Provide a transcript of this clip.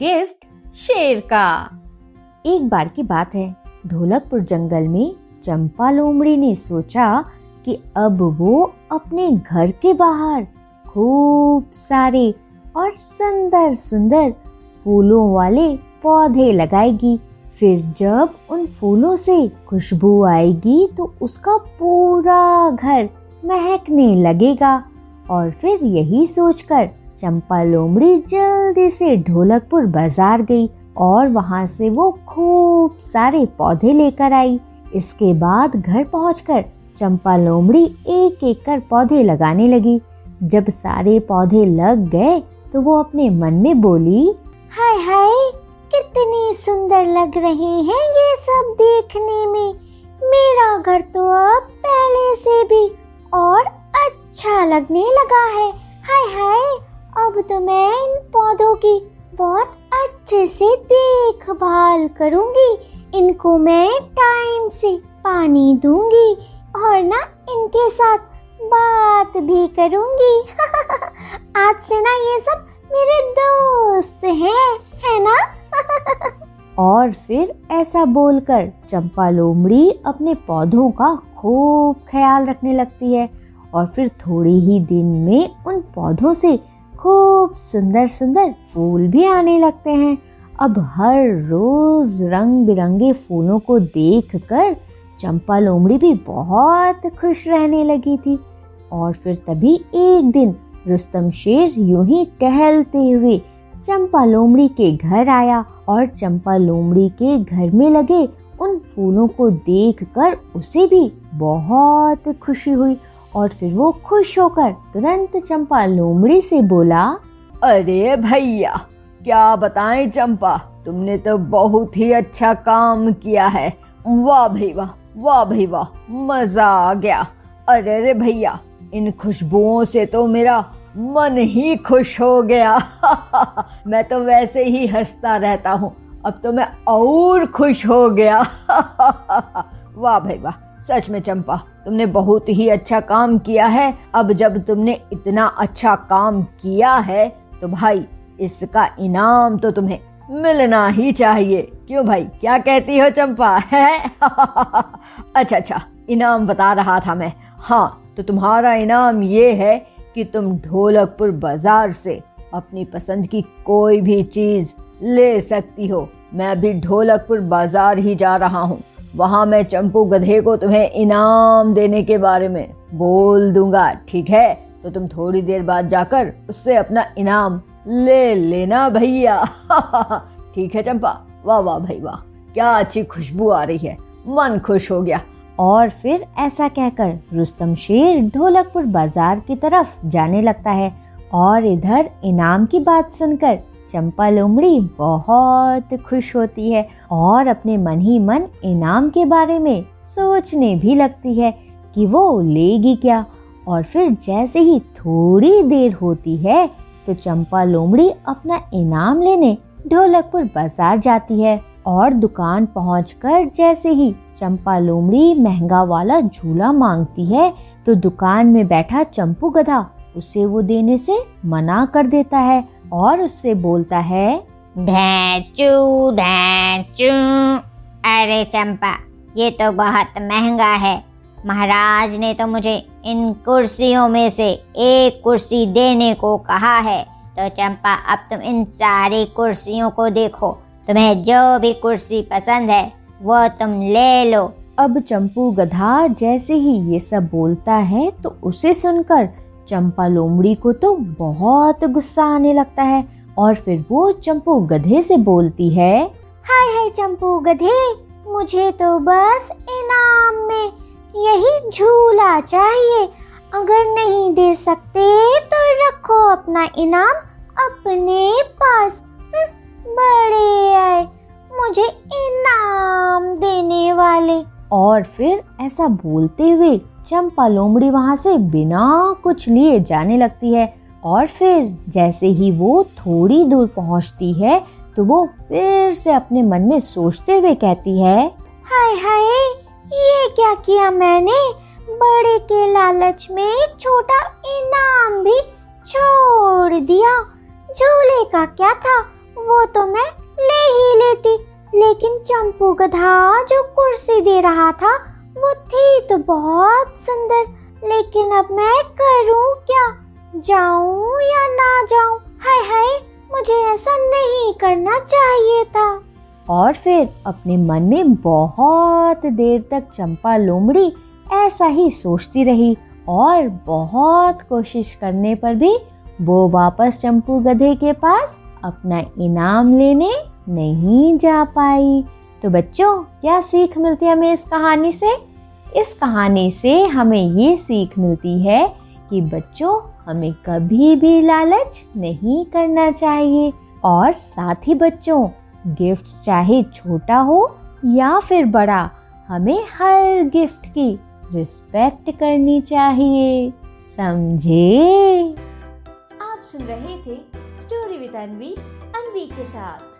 Gift शेर का। एक बार की बात है, ढोलकपुर जंगल में चंपा लोमड़ी ने सोचा कि अब वो अपने घर के बाहर खूब सारे और सुंदर सुंदर फूलों वाले पौधे लगाएगी। फिर जब उन फूलों से खुशबू आएगी तो उसका पूरा घर महकने लगेगा और फिर यही सोचकर चंपा लोमड़ी जल्दी से ढोलकपुर बाज़ार गई और वहाँ से वो खूब सारे पौधे लेकर आई। इसके बाद घर पहुंचकर चंपा लोमड़ी एक एक कर पौधे लगाने लगी। जब सारे पौधे लग गए तो वो अपने मन में बोली, हाय हाय, कितनी सुंदर लग रहे हैं ये सब देखने में। मेरा घर तो अब पहले से भी और अच्छा लगने लगा है। हाय हाय अब तो मैं इन पौधों की बहुत अच्छे से देखभाल करूँगी। इनको मैं टाइम से पानी दूँगी और ना इनके साथ बात भी करूँगी। आज से ना ये सब मेरे दोस्त हैं, है ना? और फिर ऐसा बोलकर चंपा लोमड़ी अपने पौधों का खूब ख्याल रखने लगती है और फिर थोड़ी ही दिन में उन पौधों से खूब सुंदर सुंदर फूल भी आने लगते हैं। अब हर रोज रंग बिरंगे फूलों को देखकर चंपा लोमड़ी भी बहुत खुश रहने लगी थी और फिर तभी एक दिन रुस्तम शेर यूँ ही टहलते हुए चंपा लोमड़ी के घर आया और चंपा लोमड़ी के घर में लगे उन फूलों को देखकर उसे भी बहुत खुशी हुई और फिर वो खुश होकर तुरंत चंपा लोमड़ी से बोला, अरे भैया, क्या बताएँ चंपा? तुमने तो बहुत ही अच्छा काम किया है। वाह भाई वाह वाह भाई वाह मज़ा आ गया। अरे रे भैया, इन खुशबुओं से तो मेरा मन ही खुश हो गया। मैं तो वैसे ही हंसता रहता हूँ, अब तो मैं और खुश हो गया। वाह भाई वाह सच में चंपा, तुमने बहुत ही अच्छा काम किया है। अब जब तुमने इतना अच्छा काम किया है तो भाई, इसका इनाम तो तुम्हें मिलना ही चाहिए। क्यों भाई, क्या कहती हो चंपा? है अच्छा अच्छा इनाम बता रहा था मैं। हाँ तो तुम्हारा इनाम ये है कि तुम ढोलकपुर बाज़ार से अपनी पसंद की कोई भी चीज़ ले सकती हो। मैं भी ढोलकपुर बाज़ार ही जा रहा हूँ। वहाँ मैं चंपू गधे को तुम्हें इनाम देने के बारे में बोल दूँगा, ठीक है? तो तुम थोड़ी देर बाद जाकर उससे अपना इनाम ले लेना भैया। ठीक है चंपा? वाह वाह भाई, वाह। क्या अच्छी खुशबू आ रही है। मन खुश हो गया। और फिर ऐसा कहकर रुस्तम शेर ढोलकपुर बाज़ार की तरफ़ जाने लगता है और इधर इनाम की बात सुनकर चंपा लोमड़ी बहुत खुश होती है और अपने मन ही मन इनाम के बारे में सोचने भी लगती है कि वो लेगी क्या। और फिर जैसे ही थोड़ी देर होती है तो चंपा लोमड़ी अपना इनाम लेने ढोलकपुर बाज़ार जाती है और दुकान पहुंचकर जैसे ही चंपा लोमड़ी महँगा वाला झूला मांगती है तो दुकान में बैठा चंपू गधा उसे वो देने से मना कर देता है। और उससे बोलता है ढैचू ढैचू अरे चंपा ये तो बहुत महँगा है। महाराज ने तो मुझे इन कुर्सियों में से एक कुर्सी देने को कहा है। तो चंपा अब तुम इन सारी कुर्सियों को देखो। तुम्हें जो भी कुर्सी पसंद है वो तुम ले लो। अब चंपू गधा जैसे ही ये सब बोलता है तो उसे सुनकर चंपा लोमड़ी को तो बहुत गुस्सा आने लगता है और फिर वो चंपू गधे से बोलती है, हाय हाय चंपू गधे, मुझे तो बस इनाम में यही झूला चाहिए। अगर नहीं दे सकते तो रखो अपना इनाम अपने पास। हम्म, बड़े आए, मुझे इनाम देने वाले फिर ऐसा बोलते हुए चंपा लोमड़ी वहाँ से बिना कुछ लिए जाने लगती है। और फिर जैसे ही वो थोड़ी दूर पहुँचती है तो वो फिर से अपने मन में सोचते हुए कहती है, हाय हाय, ये क्या किया मैंने? बड़े के लालच में छोटा इनाम भी छोड़ दिया। झूले का क्या था? वो तो मैं लेकिन चंपू गधा जो कुर्सी दे रहा था, वो थी तो बहुत सुंदर। लेकिन अब मैं करूँ क्या? जाऊँ या ना जाऊँ? हाय हाय, मुझे ऐसा नहीं करना चाहिए था। और फिर अपने मन में बहुत देर तक चंपा लोमड़ी ऐसा ही सोचती रही और बहुत कोशिश करने पर भी वो वापस चंपू गधे के पास अपना इनाम लेने नहीं जा पाई। तो बच्चों, क्या सीख मिलती है हमें इस कहानी से? इस कहानी से हमें ये सीख मिलती है कि बच्चों, हमें कभी भी लालच नहीं करना चाहिए। और साथ ही बच्चों गिफ्ट्स चाहे छोटा हो या फिर बड़ा, हमें हर गिफ्ट की रिस्पेक्ट करनी चाहिए। समझे? आप सुन रहे थे स्टोरी विद अनवी अनवी के साथ।